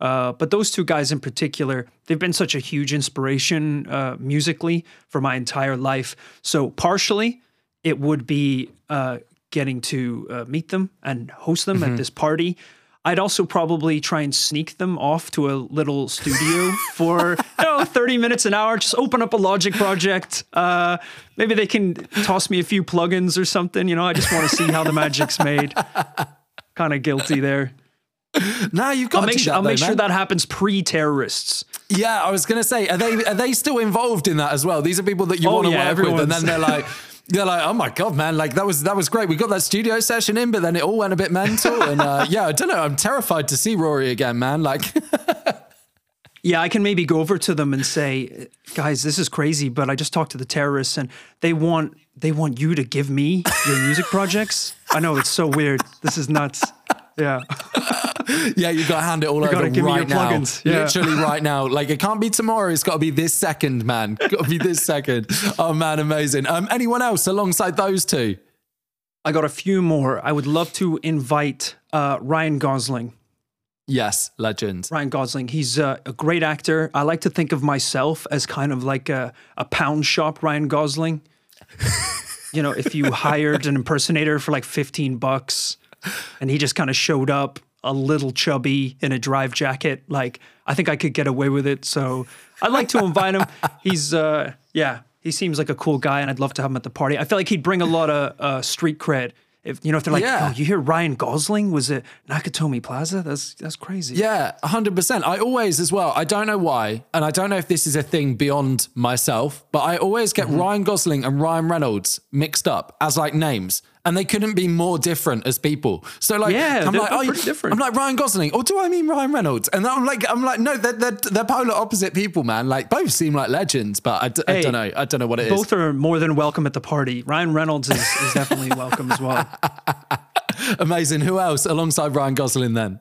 Uh, but those two guys in particular, they've been such a huge inspiration uh, musically for my entire life. So partially, it would be uh, getting to uh, meet them and host them at this party. I'd also probably try and sneak them off to a little studio for *laughs* you know 30 minutes an hour. Just open up a Logic project. Uh, maybe they can toss me a few plugins or something. You know, I just want to see how the magic's made. Kind of guilty there. Now you've got I'll to make sure. that, I'll make though, sure that happens pre-terrorists. Yeah, I was gonna say, are they are they still involved in that as well? These are people that you Oh, want to yeah, work with, and then they're like. *laughs* They're like, oh my god, man! Like that was that was great. We got that studio session in, but then it all went a bit mental. *laughs* And uh, yeah, I don't know. I'm terrified to see Rory again, man. Like, *laughs* Yeah, I can maybe go over to them and say, guys, this is crazy, but I just talked to the terrorists and they want they want you to give me your music projects. I know it's so weird. This is nuts. Yeah. *laughs* yeah, you've got to hand it all gotta over give me your right now. Yeah. Literally right now. Like it can't be tomorrow. It's got to be this second, man. Got to be this *laughs* second. Oh man, amazing. Um, anyone else alongside those two? I got a few more. I would love to invite uh, Ryan Gosling. Yes, legend. Ryan Gosling. He's uh, a great actor. I like to think of myself as kind of like a, a pound shop Ryan Gosling. *laughs* you know, if you hired an impersonator for like 15 bucks and he just kind of showed up a little chubby in a drive jacket, like I think I could get away with it. So I'd like to *laughs* invite him. He's, uh, yeah, he seems like a cool guy and I'd love to have him at the party. I feel like he'd bring a lot of uh, street cred. If you know, if they're like, Yeah. oh, you hear Ryan Gosling was at Nakatomi Plaza? That's that's crazy. Yeah, 100%. I always, as well, I don't know why, and I don't know if this is a thing beyond myself, but I always get Mm-hmm. Ryan Gosling and Ryan Reynolds mixed up as like names. And they couldn't be more different as people. So like, Yeah, I'm like, oh, pretty different. I'm like Ryan Gosling, or do I mean Ryan Reynolds? And I'm like, I'm like, no, they're, they're, they're polar opposite people, man. Like both seem like legends, but I, d- I Hey, don't know, I don't know what it is. Both are more than welcome at the party. Ryan Reynolds is, is definitely *laughs* welcome as well. Amazing. Who else alongside Ryan Gosling then?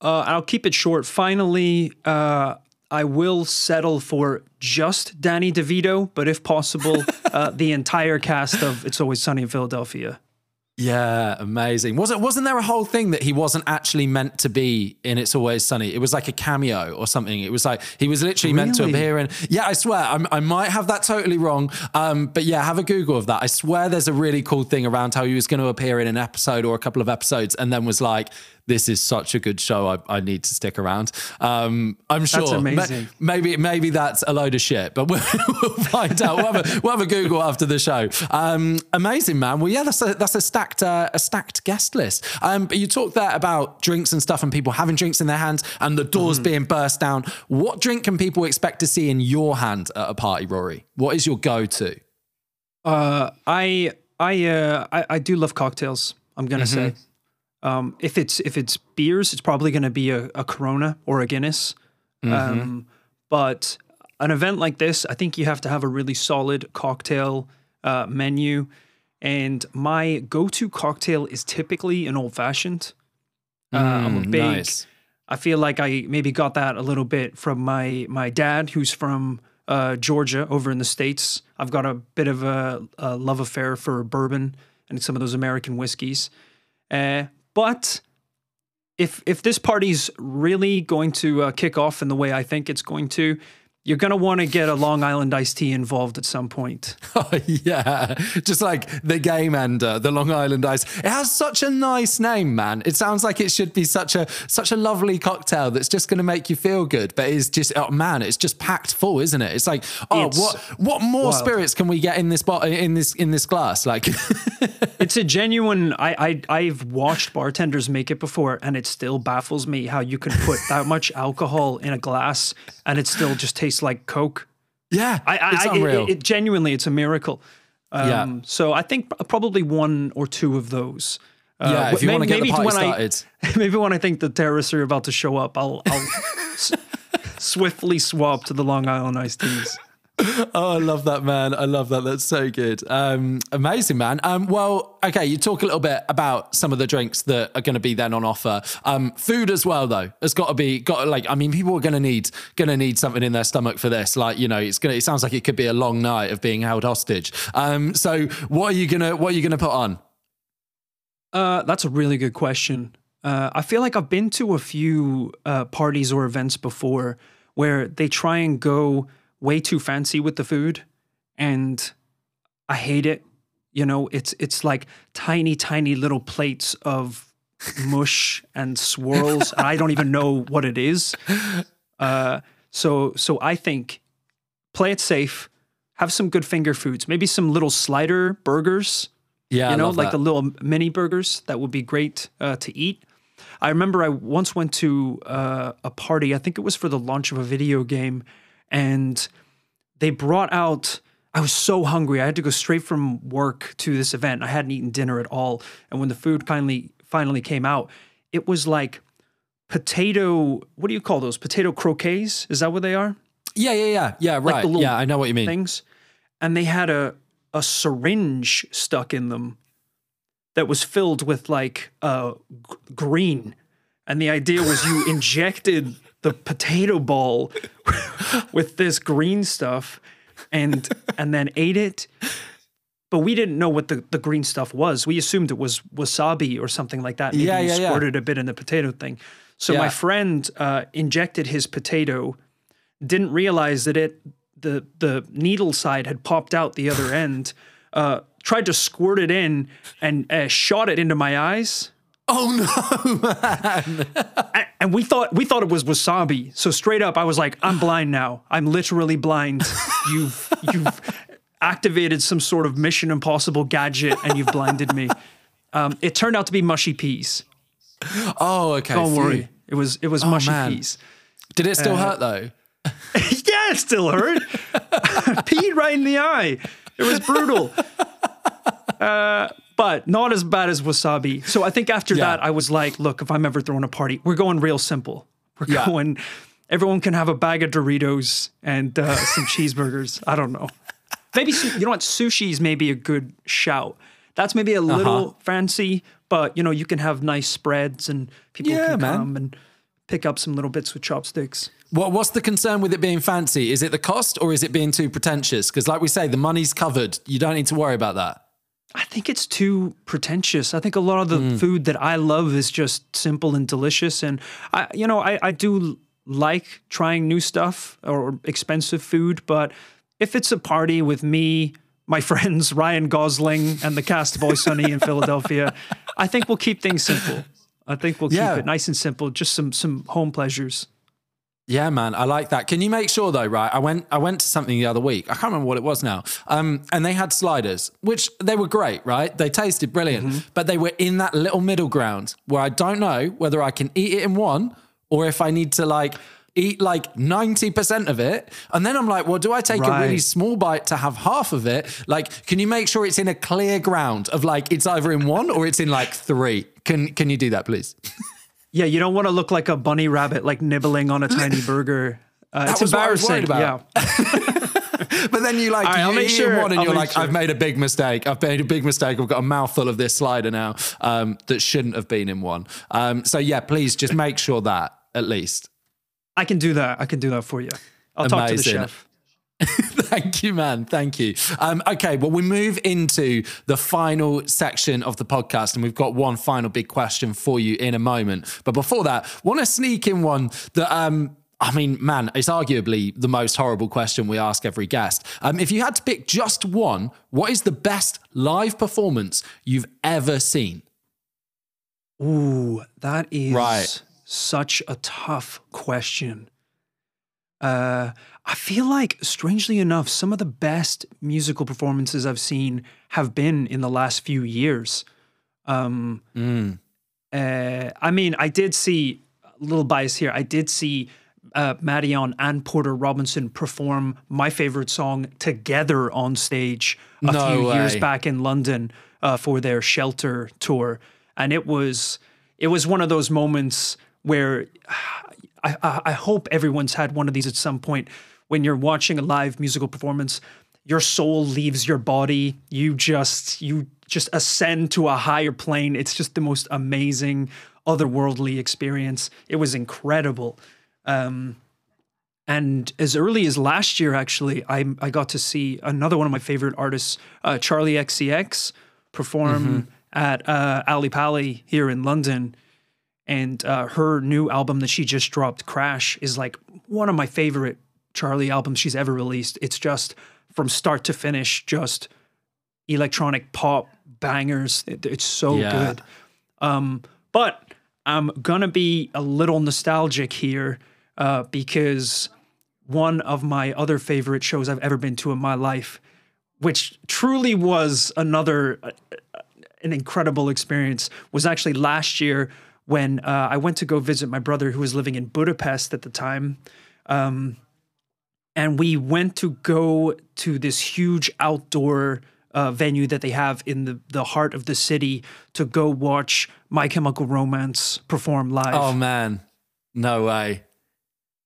Uh, I'll keep it short. Finally, uh, I will settle for just Danny DeVito, but if possible, *laughs* uh, the entire cast of It's Always Sunny in Philadelphia. Yeah, amazing. Wasn't wasn't there a whole thing that he wasn't actually meant to be in It's Always Sunny? It was like a cameo or something. It was like he was literally meant to appear in. Yeah, I swear, I'm, I might have that totally wrong. Um, but yeah, have a Google of that. I swear, there's a really cool thing around how he was going to appear in an episode or a couple of episodes, and then was like, "This is such a good show. I, I need to stick around." Um, I'm sure. Ma- amazing. maybe maybe that's a load of shit, but *laughs* we'll, we'll find out. We'll have, a, we'll have a Google after the show. Um, amazing, man. Well, yeah, that's a that's a stacked uh, a stacked guest list. Um, but you talked there about drinks and stuff, and people having drinks in their hands, and the doors being burst down. What drink can people expect to see in your hand at a party, Rory? What is your go to? Uh, I I, uh, I I do love cocktails. I'm gonna say, um, if it's if it's beers, it's probably gonna be a, a Corona or a Guinness. Um, but an event like this, I think you have to have a really solid cocktail uh, menu. And my go-to cocktail is typically an old fashioned. Uh, I'm a Mm, big. nice. I feel like I maybe got that a little bit from my my dad, who's from uh, Georgia, over in the states. I've got a bit of a, a love affair for bourbon and some of those American whiskeys. Uh, but if if this party's really going to uh, kick off in the way I think it's going to, you're gonna want to get a Long Island iced tea involved at some point. Oh, *laughs* yeah. Just like the game ender, the Long Island Ice. It has such a nice name, man. It sounds like it should be such a such a lovely cocktail that's just going to make you feel good. But it's just, oh man, it's just packed full, isn't it? It's like, oh, It's what what more wild. spirits can we get in this bottle in this in this glass? Like, *laughs* It's a genuine. I, I I've watched bartenders make it before, and it still baffles me how you can put that much alcohol in a glass and it still just tastes like Coke. yeah, I, I, it's I- it- unreal. It, genuinely, it's a miracle. Um, Yeah. So I think probably one or two of those. Uh, yeah, if you may- want to get the maybe party when started. I, *laughs* maybe when I think the terrorists are about to show up, I'll, I'll *laughs* s- swiftly swap to the Long Island iced teas. *laughs* Oh, I love that, man. I love that. That's so good. Um, amazing, man. Um, well, okay, you talk a little bit about some of the drinks that are going to be then on offer. Um, food as well, though, It's got to be got. Like, I mean, people are going to need going to need something in their stomach for this. Like, you know, it's gonna. It sounds like it could be a long night of being held hostage. Um, so, what are you gonna What are you gonna put on? Uh, that's a really good question. Uh, I feel like I've been to a few uh, parties or events before where they try and go way too fancy with the food, and I hate it. You know, it's it's like tiny, tiny little plates of mush *laughs* and swirls. and I don't even know what it is. Uh, so so I think play it safe. Have some good finger foods. Maybe some little slider burgers Yeah, you know, like that. the little mini burgers that would be great uh, to eat. I remember I once went to uh, a party. I think it was for the launch of a video game, and they brought out. I was so hungry. I had to go straight from work to this event. I hadn't eaten dinner at all, and when the food kindly finally came out, it was like potato. What do you call those? Potato croquets? Is that what they are? yeah, yeah, yeah, yeah. Right. little Yeah, I know what you mean. things, and they had a a syringe stuck in them that was filled with like uh, g- green, and the idea was you *laughs* injected the potato ball *laughs* with this green stuff, and and then ate it. But we didn't know what the, the green stuff was. We assumed it was wasabi or something like that. Maybe Yeah, yeah, yeah. squirted a bit in the potato thing. So Yeah. my friend uh, injected his potato didn't realize that it the the needle side had popped out the other end. Uh, tried to squirt it in and uh, shot it into my eyes. Oh no, *laughs* man. A- And we thought we thought it was wasabi. So straight up, I was like, "I'm blind now. I'm literally blind. *laughs* You've you've activated some sort of Mission Impossible gadget, and you've blinded me." Um, it turned out to be mushy peas. Oh, okay. Don't phew. worry, it was it was mushy man. peas. Did it Uh, still hurt though? *laughs* yeah, it still hurt. *laughs* Peed right in the eye. It was brutal. Uh, but not as bad as wasabi. So I think after Yeah. that, I was like, look, if I'm ever throwing a party, we're going real simple. We're Yeah. going, everyone can have a bag of Doritos and uh, some *laughs* cheeseburgers. I don't know. Maybe, you know what? Sushi's maybe a good shout. That's maybe a Uh-huh. little fancy, but you know, you can have nice spreads and people Yeah, can man. come and pick up some little bits with chopsticks. What, what's the concern with it being fancy? Is it the cost or is it being too pretentious? Because, like we say, the money's covered. You don't need to worry about that. I think it's too pretentious. I think a lot of the Hmm. food that I love is just simple and delicious. And I, you know, I, I do like trying new stuff or expensive food, but if it's a party with me, my *laughs* friends, Ryan Gosling, and the cast of Always Sunny in Philadelphia, I think we'll keep things simple. I think we'll Yeah. keep it nice and simple, just some some home pleasures. Yeah, man, I like that. Can you make sure though, right? I went I went to something the other week. I can't remember what it was now. Um, and they had sliders, which they were great, right? They tasted brilliant, but they were in that little middle ground where I don't know whether I can eat it in one or if I need to like eat like 90% of it. And then I'm like, well, do I take a really small bite to have half of it? Like, can you make sure it's in a clear ground of like it's either in one or it's in like three? Can can you do that, please? *laughs* Yeah, you don't want to look like a bunny rabbit, like nibbling on a tiny *laughs* burger. Uh, it's was what I was embarrassing. worried about. Yeah. *laughs* But then you like right, you make eat sure- one and I'll you're like, sure. I've made a big mistake. I've made a big mistake. I've got a mouthful of this slider now um, that shouldn't have been in one. Um, so yeah, please just make sure that at least. I can do that. I can do that for you. I'll talk to the chef. *laughs* Thank you, man. Thank you. Um, okay, well, we move into the final section of the podcast, and we've got one final big question for you in a moment. But before that, want to sneak in one that um, I mean, man, it's arguably the most horrible question we ask every guest. Um, if you had to pick just one, what is the best live performance you've ever seen? Ooh, that is Right. such a tough question. Uh, I feel like, strangely enough, some of the best musical performances I've seen have been in the last few years. Um, uh, I mean, I did see a little bias here. I did see uh, Madeon and Porter Robinson perform my favorite song together on stage a No few years back in London uh, for their Shelter tour, and it was it was one of those moments where I, I, I hope everyone's had one of these at some point when you're watching a live musical performance. Your soul leaves your body. You just you just ascend to a higher plane. It's just the most amazing, otherworldly experience. It was incredible. Um, and as early as last year, actually, I I got to see another one of my favorite artists, uh, Charli XCX, perform at uh, Ali Pali here in London. And uh, her new album that she just dropped, Crash, is like one of my favorite Charli albums she's ever released. It's just from start to finish, just electronic pop bangers. It- it's so Yeah. good. Um, but I'm gonna be a little nostalgic here uh, because one of my other favorite shows I've ever been to in my life, which truly was another uh, an incredible experience, was actually last year when uh, I went to go visit my brother who was living in Budapest at the time. Um, and we went to go to this huge outdoor uh, venue that they have in the, the heart of the city to go watch My Chemical Romance perform live. Oh man, no way.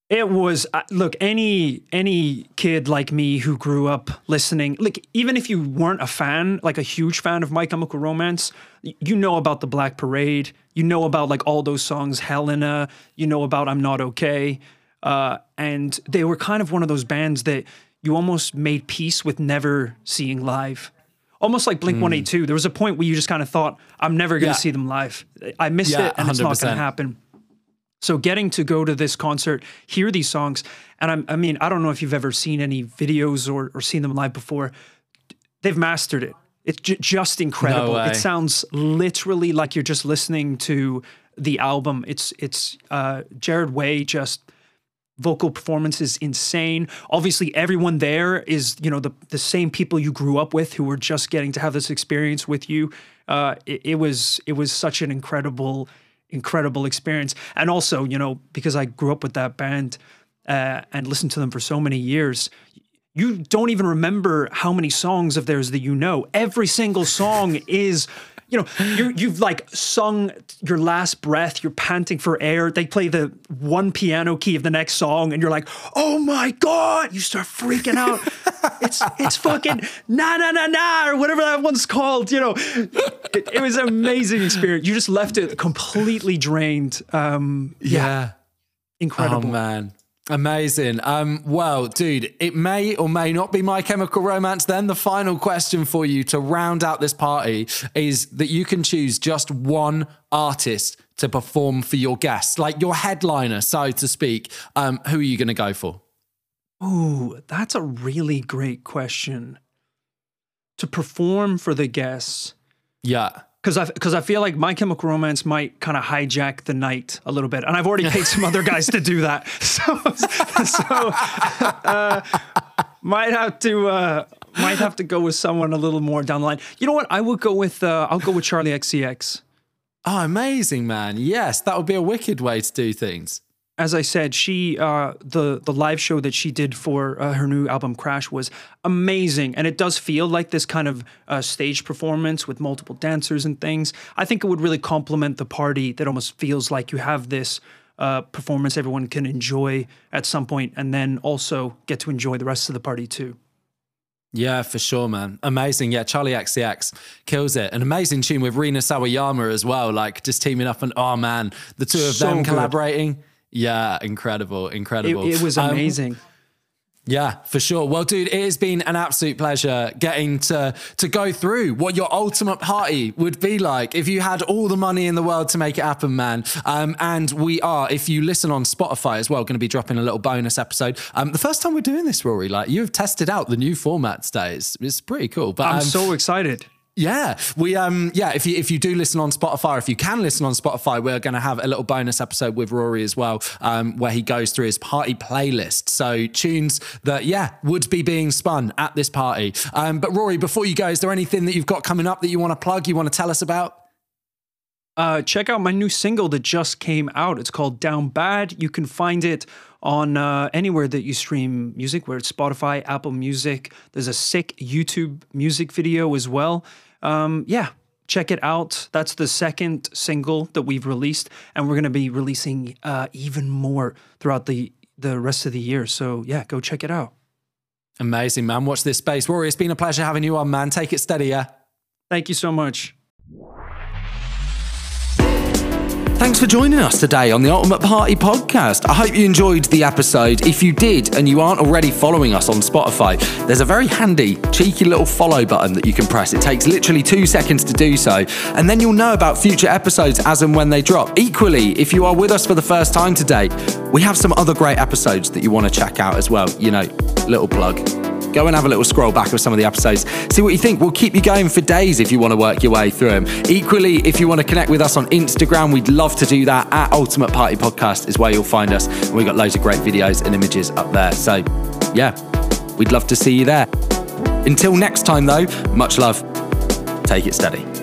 It was uh, look any any kid like me who grew up listening like even if you weren't a fan like a huge fan of My Chemical Romance you know about the Black Parade. You know about like all those songs Helena. You know about I'm Not Okay. Uh, and they were kind of one of those bands that you almost made peace with never seeing live. Almost like Blink 182 there was a point where you just kind of thought I'm never going Yeah. to see them live. I missed Yeah, it and it's not going to happen so getting to go to this concert, hear these songs, and I'm, I mean, I don't know if you've ever seen any videos or, or seen them live before. They've mastered it. It's j- just incredible. way. It sounds literally like you're just listening to the album. It's it's uh, Gerard Way just vocal performance is insane. Obviously, everyone there is you know the the same people you grew up with who were just getting to have this experience with you. Uh, it, it was it was such an incredible incredible experience, and also you know because I grew up with that band uh, and listened to them for so many years. You don't even remember how many songs of theirs that you know. Every single song *laughs* is you know, you you've like sung your last breath, you're panting for air. They play the one piano key of the next song, and you're like, oh my God, you start freaking out. it's it's fucking na na na na or whatever that one's called, you know. It, it was an amazing experience. You just left it completely drained. Um, Yeah. incredible. Oh man. Amazing. Um, well, dude, it may or may not be my chemical romance. Then the final question for you to round out this party is that you can choose just one artist to perform for your guests, like your headliner, so to speak. Um, who are you going to go for? Oh, that's a really great question. To perform for the guests, Yeah. Because I because I feel like My Chemical Romance might kind of hijack the night a little bit, and I've already paid some other guys to do that, *laughs* so so *laughs* uh, might have to uh, might have to go with someone a little more down the line. You know what? I would go with uh, I'll go with Charli XCX. Oh, amazing, man. Yes, that would be a wicked way to do things. As I said, she uh, the the live show that she did for uh, her new album Crash was amazing, and it does feel like this kind of uh, stage performance with multiple dancers and things. I think it would really complement the party. That almost feels like you have this uh, performance everyone can enjoy at some point, and then also get to enjoy the rest of the party too. Yeah, for sure, man. Amazing. Yeah, Charli XCX kills it. An amazing tune with Rina Sawayama as well, like just teaming up and oh man, the two of So them good. Yeah, incredible, incredible. it was Um, amazing. Yeah, for sure. Well, dude, it has been an absolute pleasure getting to to go through what your ultimate party would be like if you had all the money in the world to make it happen, man. Um, and we are, if you listen on Spotify as well, going to be dropping a little bonus episode. Um, the first time we're doing this, Rory, like you have tested out the new format today. It's, it's pretty cool. But I'm um, so excited. Yeah, we um yeah, if you if you do listen on Spotify, if you can listen on Spotify, we're going to have a little bonus episode with Rory as well, um, where he goes through his party playlist. So tunes that yeah would be being spun at this party. Um, but Rory, before you go, is there anything that you've got coming up that you want to plug? You want to tell us about? Uh, check out my new single that just came out. It's called Down Bad. You can find it on uh, anywhere that you stream music, where it's Spotify, Apple Music. There's a sick YouTube music video as well. Um, yeah, check it out. That's the second single that we've released, and we're going to be releasing uh, even more throughout the the rest of the year. So yeah, go check it out. Amazing, man. Watch this space, Rory. It's been a pleasure having you on, man. Take it steady, yeah. Thank you so much. Thanks for joining us today on the Ultimate Party podcast. I hope you enjoyed the episode. If you did and you aren't already following us on Spotify, there's a very handy, cheeky little follow button that you can press. It takes literally two seconds to do so, and then you'll know about future episodes as and when they drop. Equally, if you are with us for the first time today, we have some other great episodes that you want to check out as well. You know, little plug. Go and have a little scroll back of some of the episodes. See what you think. We'll keep you going for days if you want to work your way through them. Equally, if you want to connect with us on Instagram, we'd love to do that. At Ultimate Party Podcast is where you'll find us. And we've got loads of great videos and images up there. So, yeah, we'd love to see you there. Until next time, though, much love. Take it steady.